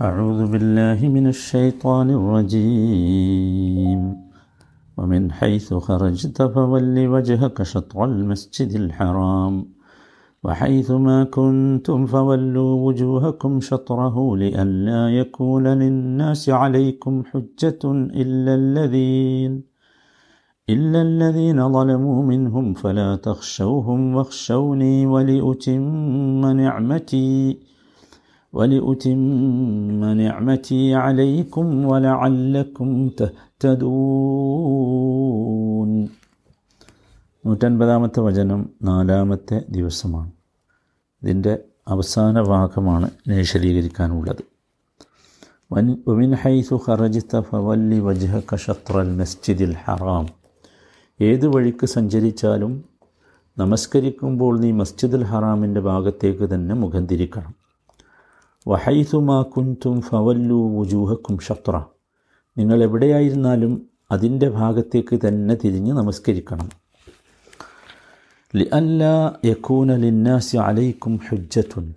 أعوذ بالله من الشيطان الرجيم. ومن حيث خرجت فول وجهك شطر المسجد الحرام. وحيث ما كنتم فولوا وجوهكم شطره لئلا يكون للناس عليكم حجة إلا الذين إلا الذين ظلموا منهم فلا تخشوهم واخشوني ولأتم نعمتي. ولأتم نعمتي عليكم ولعلكم تهتدون നൂറ്റൻപതാമത്തെ വചനം നാലാമത്തെ ദിവസമാണ് ഇതിൻ്റെ അവസാന ഭാഗമാണ് നിഷരീകരിക്കാനുള്ളത് വമിൻ ഹൈസു ഖറജിത്ത ഫവല്ലി വജ്ഹക ഷത്രൽ മസ്ജിദിൽ ഹറാം ഏത് വഴിക്ക് സഞ്ചരിച്ചാലും നമസ്കരിക്കുമ്പോൾ നീ മസ്ജിദുൽ ഹറാമിൻ്റെ ഭാഗത്തേക്ക് തന്നെ മുഖം തിരിക്കണം വഹൈസുമാ കുൻതും ഫവല്ലു വുജൂഹക്കും ഷത്ര നിങ്ങൾ എവിടെയായിരുന്നാലും അതിന്റെ ഭാഗത്തേക്ക് തന്നെ തിരിഞ്ഞ് നമസ്കരിക്കണം. ലി അല്ല യക്കൂന ലിന്നാസി അലൈക്കും ഹുജ്ജത്തുൻ.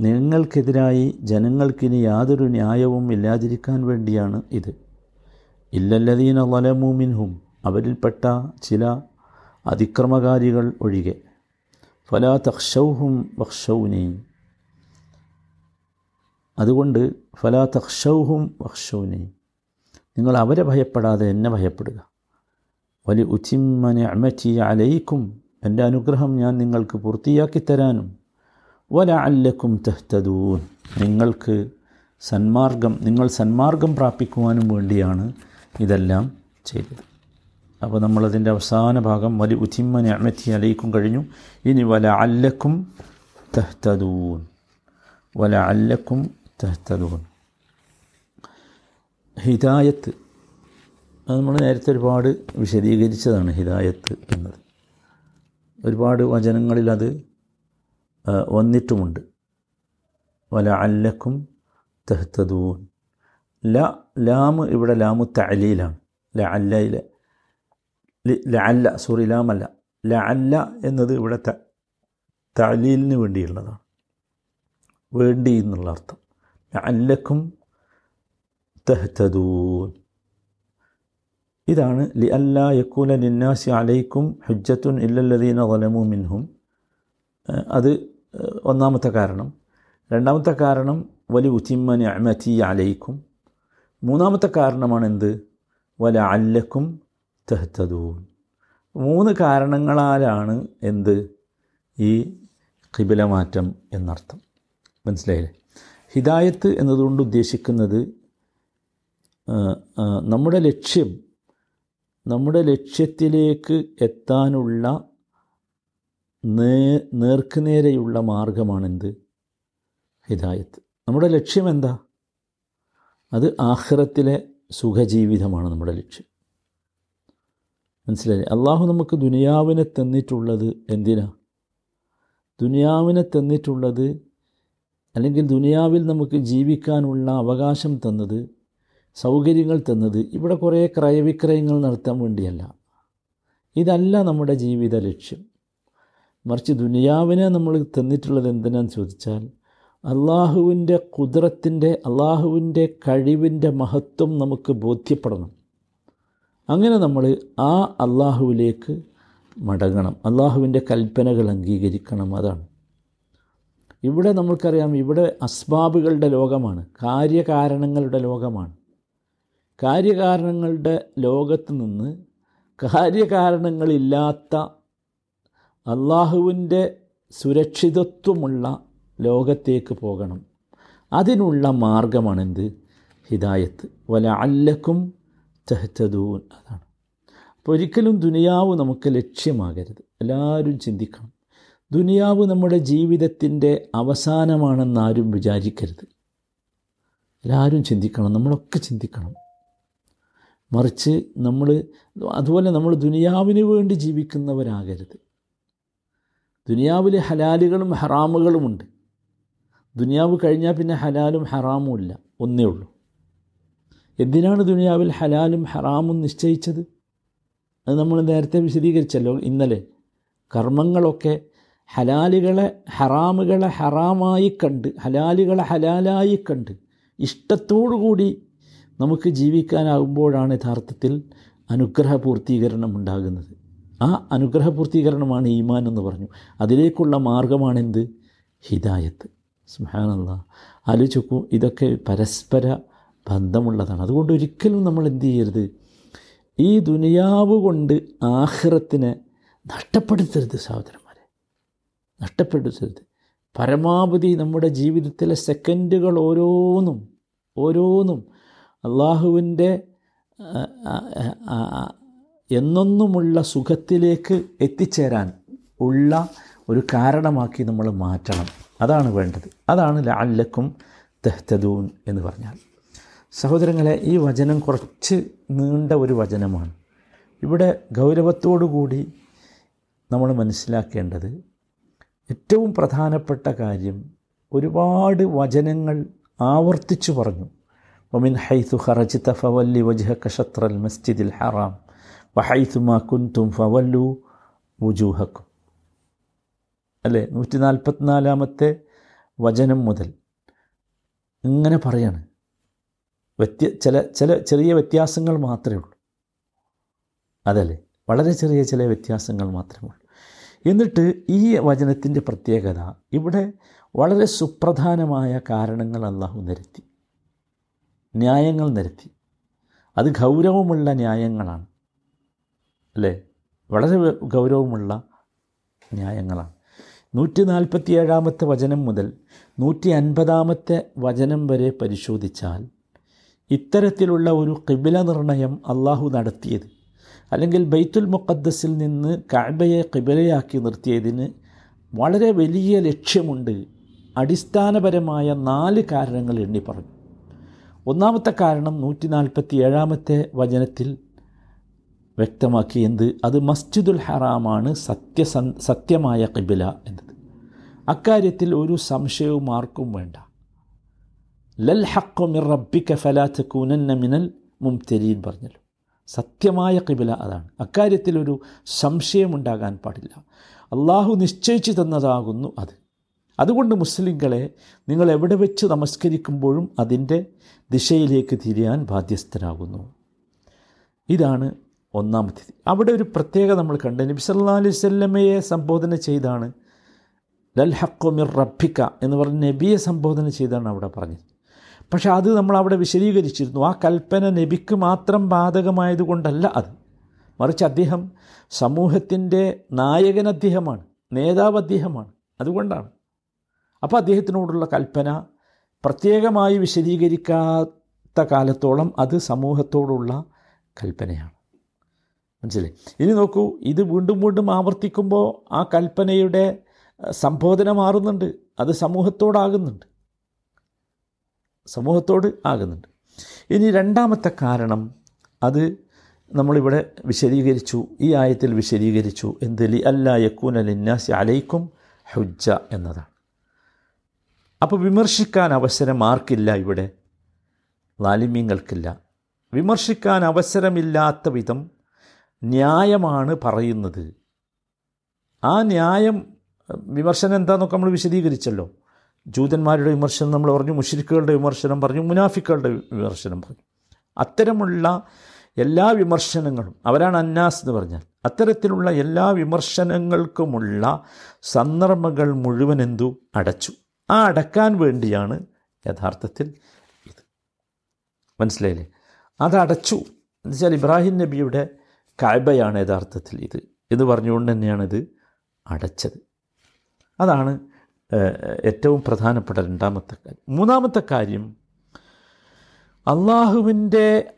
നിങ്ങൾക്കെതിരായി ജനങ്ങൾക്കിനി യാതൊരു ന്യായവും ഇല്ലാതിരിക്കാൻ വേണ്ടിയാണ് ഇത്. ഇല്ലല്ലതീന വലമൂമിൻഹും അവരിൽപ്പെട്ട ചില അതിക്രമകാരികൾ ഒഴികെ. ഫലാ തക്ഷൗഹും വക്ഷൗനി അതുകൊണ്ട് ഫലാ തക്ഷൗഹും വക്ഷൗനി നിങ്ങൾ അവരെ ഭയപ്പെടാതെ എന്നെ ഭയപ്പെടുക. വലി ഉച്ചിമ്മനെ അമറ്റി അലയിക്കും എന്റെ അനുഗ്രഹം ഞാൻ നിങ്ങൾക്ക് പൂർത്തിയാക്കി തരാനും. വല അല്ലക്കും തെഹ്തദൂൻ. നിങ്ങൾക്ക് സന്മാർഗം നിങ്ങൾ സന്മാർഗം പ്രാപിക്കുവാനും വേണ്ടിയാണ് ഇതെല്ലാം ചെയ്തത്. അപ്പോൾ നമ്മളതിന്റെ അവസാന ഭാഗം വലി ഉച്ചിമ്മനെ അമറ്റി അലയിക്കും കഴിഞ്ഞു. ഇനി വല അല്ലക്കും തെഹ്തദൂൻ. വല അല്ലക്കും തെഹ്തദൂൻ ഹിദായത്ത് അത് നമ്മൾ നേരത്തെ ഒരുപാട് വിശദീകരിച്ചതാണ് ഹിദായത്ത് എന്നത്. ഒരുപാട് വചനങ്ങളിൽ അത് വന്നിട്ടുമുണ്ട്. വല അല്ലക്കും തെഹ്തദൂൻ. ല ലാമ് ഇവിടെ ലാമു തഅലീലാണ്. ല അല്ലയിലെ ല അല്ല സോറി ലാമല്ല. ല അല്ല എന്നത് ഇവിടെ തലീലിന് വേണ്ടിയുള്ളതാണ്. വേണ്ടി എന്നുള്ള അർത്ഥം. അല്ലക്കും തഹ്തദൂൻ. ഇതാണ് ലി യകൂല യക്കൂല ലിന്നാസി അലൈക്കും ഹുജ്ജത്തുൻ ഇല്ലല്ലദീന വലമു മിൻഹും. അത് ഒന്നാമത്തെ കാരണം. രണ്ടാമത്തെ കാരണം വലി ഉച്ചിമ്മ നിഅമതി അലൈക്കും. മൂന്നാമത്തെ കാരണമാണ് എന്ത് വല അല്ലക്കും തെഹ്തദൂൻ. മൂന്ന് കാരണങ്ങളാലാണ് എന്ത്? ഈ കിബിലമാറ്റം എന്നർത്ഥം. മനസ്സിലായില്ലേ? ഹിദായത്ത് എന്നതുകൊണ്ട് ഉദ്ദേശിക്കുന്നത് നമ്മുടെ ലക്ഷ്യം നമ്മുടെ ലക്ഷ്യത്തിലേക്ക് എത്താനുള്ള നേ നേർക്കുനേരെയുള്ള മാർഗമാണെന്ത്? ഹിദായത്ത്. നമ്മുടെ ലക്ഷ്യം എന്താ? അത് ആഹ്റത്തിലെ സുഖജീവിതമാണ് നമ്മുടെ ലക്ഷ്യം. മനസ്സിലായി അള്ളാഹു നമുക്ക് ദുനിയാവിനെ തന്നിട്ടുള്ളത് എന്തിനാ? ദുനിയാവിനെ തന്നിട്ടുള്ളത് അല്ലെങ്കിൽ ദുനിയാവിൽ നമുക്ക് ജീവിക്കാനുള്ള അവകാശം തന്നത് സൗകര്യങ്ങൾ തന്നത് ഇവിടെ കുറേ ക്രയവിക്രയങ്ങൾ നടത്താൻ വേണ്ടിയല്ല. ഇതല്ല നമ്മുടെ ജീവിത ലക്ഷ്യം. മറിച്ച് ദുനിയാവിനെ നമ്മൾ തന്നിട്ടുള്ളത് എന്തിനാന്ന് ചോദിച്ചാൽ അള്ളാഹുവിന്റെ കുതിരത്തിന്റെ അള്ളാഹുവിന്റെ കഴിവിന്റെ മഹത്വം നമുക്ക് ബോധ്യപ്പെടണം. അങ്ങനെ നമ്മൾ ആ അള്ളാഹുവിലേക്ക് മടങ്ങണം. അള്ളാഹുവിന്റെ കൽപ്പനകൾ അംഗീകരിക്കണം. അതാണ്. ഇവിടെ നമുക്കറിയാം ഇവിടെ അസ്ബാബുകളുടെ ലോകമാണ് കാര്യകാരണങ്ങളുടെ ലോകമാണ്. കാര്യകാരണങ്ങളുടെ ലോകത്ത് നിന്ന് കാര്യകാരണങ്ങളില്ലാത്ത അള്ളാഹുവിന്റെ സുരക്ഷിതത്വമുള്ള ലോകത്തേക്ക് പോകണം. അതിനുള്ള മാർഗമാണെന്ത്? ഹിദായത്ത്. വല അല്ലക്കും തെഹ്തദൂൻ. അതാണ്. അപ്പോൾ ഒരിക്കലും ദുനിയാവ് നമുക്ക് ലക്ഷ്യമാകരുത്. എല്ലാവരും ചിന്തിക്കണം. ദുനിയാവ് നമ്മുടെ ജീവിതത്തിന്റെ അവസാനമാണെന്ന് ആരും വിചാരിക്കരുത്. എല്ലാവരും ചിന്തിക്കണം നമ്മളൊക്കെ ചിന്തിക്കണം. മറിച്ച് നമ്മൾ അതുപോലെ നമ്മൾ ദുനിയാവിന് വേണ്ടി ജീവിക്കുന്നവരാകരുത്. ദുനിയാവിൽ ഹലാലുകളും ഹറാമുകളുമുണ്ട്. ദുനിയാവ് കഴിഞ്ഞാൽ പിന്നെ ഹലാലും ഹറാമും ഇല്ല ഒന്നേ ഉള്ളൂ. എന്തിനാണ് ദുനിയാവിൽ ഹലാലും ഹറാമും നിശ്ചയിച്ചത്? അത് നമ്മൾ നേരത്തെ വിശദീകരിച്ചല്ലോ ഇന്നലെ. കർമ്മങ്ങളൊക്കെ ഹലാലുകളെ ഹറാമുകളെ ഹറാമായി കണ്ട് ഹലാലുകളെ ഹലാലായി കണ്ട് ഇഷ്ടത്തോടു കൂടി നമുക്ക് ജീവിക്കാനാകുമ്പോഴാണ് യഥാർത്ഥത്തിൽ അനുഗ്രഹ പൂർത്തീകരണം ഉണ്ടാകുന്നത്. ആ അനുഗ്രഹ പൂർത്തീകരണമാണ് ഈമാൻ എന്ന് പറഞ്ഞു. അതിലേക്കുള്ള മാർഗമാണെന്ത്? ഹിദായത്ത്. സുഹാനല്ല ആലോചിക്കൂ ഇതൊക്കെ പരസ്പര ബന്ധമുള്ളതാണ്. അതുകൊണ്ട് ഒരിക്കലും നമ്മൾ എന്ത് ചെയ്യരുത്? ഈ ദുനിയാവ് കൊണ്ട് ആഹ്റത്തിനെ നഷ്ടപ്പെടുത്തരുത് സഹോദരന്മാരെ നഷ്ടപ്പെടുത്തരുത്. പരമാവധി നമ്മുടെ ജീവിതത്തിലെ സെക്കൻഡുകൾ ഓരോന്നും ഓരോന്നും അള്ളാഹുവിന്റെ എന്നൊന്നുമുള്ള സുഖത്തിലേക്ക് എത്തിച്ചേരാൻ ഉള്ള ഒരു കാരണമാക്കി നമ്മൾ മാറ്റണം. അതാണ് വേണ്ടത്. അതാണ് ലാല്ലക്കും തെഹ്തദൂൻ എന്ന് പറഞ്ഞാൽ. സഹോദരങ്ങളെ ഈ വചനം കുറച്ച് നീണ്ട ഒരു വചനമാണ്. ഇവിടെ ഗൗരവത്തോടു കൂടി നമ്മൾ മനസ്സിലാക്കേണ്ടത് ഏറ്റവും പ്രധാനപ്പെട്ട കാര്യം ഒരുപാട് വചനങ്ങൾ ആവർത്തിച്ചു പറഞ്ഞു. ഒമിൻ ഹൈസു ഹറജിത ഫവല്ലി വജ്ഹ കഷത്രൽ മസ്ജിദിൽ ഹറാം. വഹൈസുമാ കുന്തും ഫവല്ലു വുജൂഹക്കും. അല്ലേ? നൂറ്റി നാൽപ്പത്തിനാലാമത്തെ വചനം മുതൽ ഇങ്ങനെ പറയാണ്. വ്യത്യ ചില ചില ചെറിയ വ്യത്യാസങ്ങൾ മാത്രമേ ഉള്ളൂ. അതല്ലേ? വളരെ ചെറിയ ചില വ്യത്യാസങ്ങൾ മാത്രമേ ഉള്ളൂ. എന്നിട്ട് ഈ വചനത്തിന്റെ പ്രത്യേകത ഇവിടെ വളരെ സുപ്രധാനമായ കാരണങ്ങൾ അള്ളാഹു നിരത്തി ന്യായങ്ങൾ നിരത്തി അത് ഗൗരവമുള്ള ന്യായങ്ങളാണ്. അല്ലേ? വളരെ ഗൗരവമുള്ള ന്യായങ്ങളാണ്. നൂറ്റി നാൽപ്പത്തി ഏഴാമത്തെ വചനം മുതൽ നൂറ്റി അൻപതാമത്തെ വചനം വരെ പരിശോധിച്ചാൽ ഇത്തരത്തിലുള്ള ഒരു കിബില നിർണയം അള്ളാഹു നടത്തിയത് അല്ലെങ്കിൽ ബൈത്തുൽ മുഖദ്ദസിൽ നിന്ന് കാബയെ കിബലയാക്കി നിർത്തിയതിന് വളരെ വലിയ ലക്ഷ്യമുണ്ട്. അടിസ്ഥാനപരമായ നാല് കാരണങ്ങൾ എണ്ണി പറഞ്ഞു. ഒന്നാമത്തെ കാരണം നൂറ്റി നാൽപ്പത്തി ഏഴാമത്തെ വചനത്തിൽ വ്യക്തമാക്കി എന്ത്? അത് മസ്ജിദുൽ ഹറാമാണ് സത്യസ സത്യമായ കിബില എന്നത്. അക്കാര്യത്തിൽ ഒരു സംശയവും ആർക്കും വേണ്ട. ലൽ ഹക്കു മിർ റബ്ബിക്ക ഫലാത്ത് കൂനന്ന മിനൽ മുംതരീൻ പറഞ്ഞല്ലോ. സത്യമായ കിബില അതാണ്. അക്കാര്യത്തിലൊരു സംശയമുണ്ടാകാൻ പാടില്ല. അള്ളാഹു നിശ്ചയിച്ചു തന്നതാകുന്നു അത്. അതുകൊണ്ട് മുസ്ലിങ്ങളെ നിങ്ങൾ എവിടെ വെച്ച് നമസ്കരിക്കുമ്പോഴും അതിന്റെ ദിശയിലേക്ക് തിരിയാൻ ബാധ്യസ്ഥരാകുന്നു. ഇതാണ് ഒന്നാമത്തേത് അവിടെ ഒരു പ്രത്യേക നമ്മൾ കണ്ട്. നബി സല്ലാ അലൈഹി സ്വല്ലമയെ സംബോധന ചെയ്താണ്. ലൽ ഹക്കോമിർ റബ്ബിക്ക എന്ന് പറഞ്ഞ് നബിയെ സംബോധന ചെയ്താണ് അവിടെ പറഞ്ഞത്. പക്ഷെ അത് നമ്മൾ അവിടെ വിശദീകരിച്ചിരുന്നു. ആ കൽപ്പന നബിക്ക് മാത്രം ബാധകമായതുകൊണ്ടല്ല അത്. മറിച്ച് അദ്ദേഹം സമൂഹത്തിന്റെ നായകൻ അദ്ദേഹമാണ് നേതാവ് അദ്ദേഹമാണ്. അതുകൊണ്ടാണ്. അപ്പോൾ അദ്ദേഹത്തിനോടുള്ള കൽപ്പന പ്രത്യേകമായി വിശദീകരിക്കാത്ത കാലത്തോളം അത് സമൂഹത്തോടുള്ള കൽപ്പനയാണ്. മനസ്സിലായി? ഇനി നോക്കൂ ഇത് വീണ്ടും വീണ്ടും ആവർത്തിക്കുമ്പോൾ ആ കൽപ്പനയുടെ സംബോധന മാറുന്നുണ്ട് അത് സമൂഹത്തോടാകുന്നുണ്ട്. സമൂഹത്തോട് ആകുന്നുണ്ട്. ഇനി രണ്ടാമത്തെ കാരണം അത് നമ്മളിവിടെ വിശദീകരിച്ചു ഈ ആയത്തിൽ വിശദീകരിച്ചു. എന്ത് ലി അല്ല യക്കൂൻ അലിന്നാസി അലൈക്കും ഹുജ്ജ എന്നതാണ്. അപ്പോൾ വിമർശിക്കാൻ അവസരം ആർക്കില്ല ഇവിടെ? ലാലിമ്യങ്ങൾക്കില്ല വിമർശിക്കാൻ അവസരമില്ലാത്ത വിധം ന്യായമാണ് പറയുന്നത്. ആ ന്യായം വിമർശനം എന്താണെന്നൊക്കെ നമ്മൾ വിശദീകരിച്ചല്ലോ. ജൂതന്മാരുടെ വിമർശനം നമ്മൾ പറഞ്ഞു മുഷിരിക്കുകളുടെ വിമർശനം പറഞ്ഞു മുനാഫിക്കുകളുടെ വിമർശനം പറഞ്ഞു. അത്തരമുള്ള എല്ലാ വിമർശനങ്ങളും അവരാണ് അന്നാസ് എന്ന് പറഞ്ഞാൽ അത്തരത്തിലുള്ള എല്ലാ വിമർശനങ്ങൾക്കുമുള്ള സന്ദർഭങ്ങൾ മുഴുവൻ എന്തു? അടച്ചു. ആ അടക്കാൻ വേണ്ടിയാണ് യഥാർത്ഥത്തിൽ ഇത്. മനസ്സിലായില്ലേ? അതടച്ചു എന്നുവെച്ചാൽ ഇബ്രാഹിം നബിയുടെ കായ്ബയാണ് യഥാർത്ഥത്തിൽ ഇത്. എന്ന് പറഞ്ഞുകൊണ്ട് തന്നെയാണ് ഇത് അടച്ചത്. അതാണ് ഏറ്റവും പ്രധാനപ്പെട്ട രണ്ടാമത്തെ കാര്യം. മൂന്നാമത്തെ കാര്യം അള്ളാഹുവിന്റെ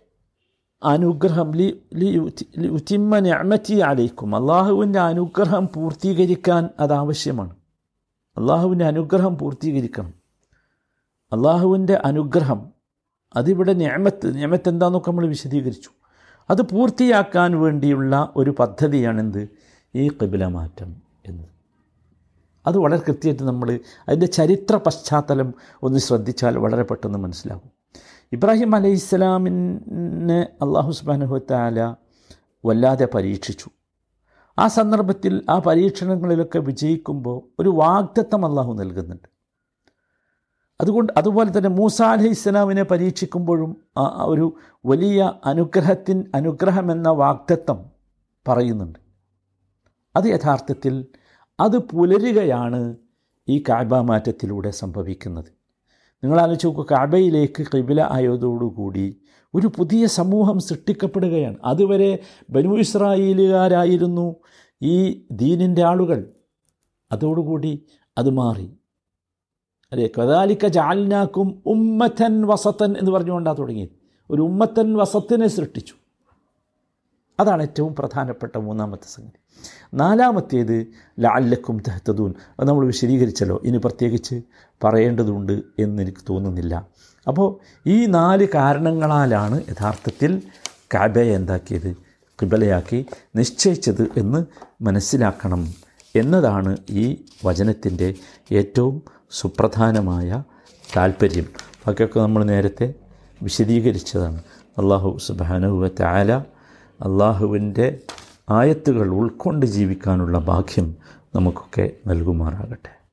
അനുഗ്രഹം ലി ലി ഉച്ചിമ്മ ഞാമറ്റി അലയിക്കും അള്ളാഹുവിന്റെ അനുഗ്രഹം പൂർത്തീകരിക്കാൻ അത് ആവശ്യമാണ്. അള്ളാഹുവിന്റെ അനുഗ്രഹം പൂർത്തീകരിക്കണം. അള്ളാഹുവിന്റെ അനുഗ്രഹം അതിവിടെ ഞാമത്ത് ഞാമത്ത് എന്താണെന്നൊക്കെ നമ്മൾ വിശദീകരിച്ചു. അത് പൂർത്തിയാക്കാൻ വേണ്ടിയുള്ള ഒരു പദ്ധതിയാണെന്ത്? ഈ കബില മാറ്റം എന്നത് അത് വളരെ കൃത്യമായിട്ട് നമ്മൾ അതിന്റെ ചരിത്ര പശ്ചാത്തലം ഒന്ന് ശ്രദ്ധിച്ചാൽ വളരെ പെട്ടെന്ന് മനസ്സിലാകും. ഇബ്രാഹിം അലൈഹി ഇസ്ലാമിനെ അള്ളാഹു സുബാനുഹത്താല വല്ലാതെ പരീക്ഷിച്ചു. ആ സന്ദർഭത്തിൽ ആ പരീക്ഷണങ്ങളിലൊക്കെ വിജയിക്കുമ്പോൾ ഒരു വാഗ്ദത്തം അള്ളാഹു നൽകുന്നുണ്ട്. അതുകൊണ്ട് അതുപോലെ തന്നെ മൂസ അലഹി ഇസ്ലാമിനെ പരീക്ഷിക്കുമ്പോഴും ഒരു വലിയ അനുഗ്രഹത്തിൻ അനുഗ്രഹമെന്ന വാഗ്ദത്തം പറയുന്നുണ്ട്. അത് യഥാർത്ഥത്തിൽ അത് പുലരുകയാണ് ഈ കാബ മാറ്റത്തിലൂടെ സംഭവിക്കുന്നത്. നിങ്ങൾ ആലോചിച്ച് നോക്കുക കാബയിലേക്ക് കിബില ആയതോടുകൂടി ഒരു പുതിയ സമൂഹം സൃഷ്ടിക്കപ്പെടുകയാണ്. അതുവരെ ബനു ഇസ്രായേലുകാരായിരുന്നു ഈ ദീനിന്റെ ആളുകൾ. അതോടുകൂടി അത് മാറി. അതെ കദാലിക്ക ജാലിനാക്കും ഉമ്മത്തൻ വസത്തൻ എന്ന് പറഞ്ഞുകൊണ്ടാണ് തുടങ്ങിയത്. ഒരു ഉമ്മത്തൻ വസത്തിനെ സൃഷ്ടിച്ചു. അതാണ് ഏറ്റവും പ്രധാനപ്പെട്ട മൂന്നാമത്തെ സംഗതി. നാലാമത്തേത് ലാല്ലക്കും തെഹത്തതൂൻ അത് നമ്മൾ വിശദീകരിച്ചല്ലോ. ഇനി പ്രത്യേകിച്ച് പറയേണ്ടതുണ്ട് എന്ന് എനിക്ക് തോന്നുന്നില്ല. അപ്പോൾ ഈ നാല് കാരണങ്ങളാലാണ് യഥാർത്ഥത്തിൽ കാബയെ എന്താക്കിയത് കിബലയാക്കി നിശ്ചയിച്ചത് എന്ന് മനസ്സിലാക്കണം എന്നതാണ് ഈ വചനത്തിന്റെ ഏറ്റവും സുപ്രധാനമായ താല്പര്യം ബാക്കിയൊക്കെ നമ്മൾ നേരത്തെ വിശദീകരിച്ചതാണ്. അള്ളാഹു സുബാനുവ താല അള്ളാഹുവിന്റെ ആയത്തുകൾ ഉൾക്കൊണ്ട് ജീവിക്കാനുള്ള ഭാഗ്യം നമുക്കൊക്കെ നൽകുമാറാകട്ടെ.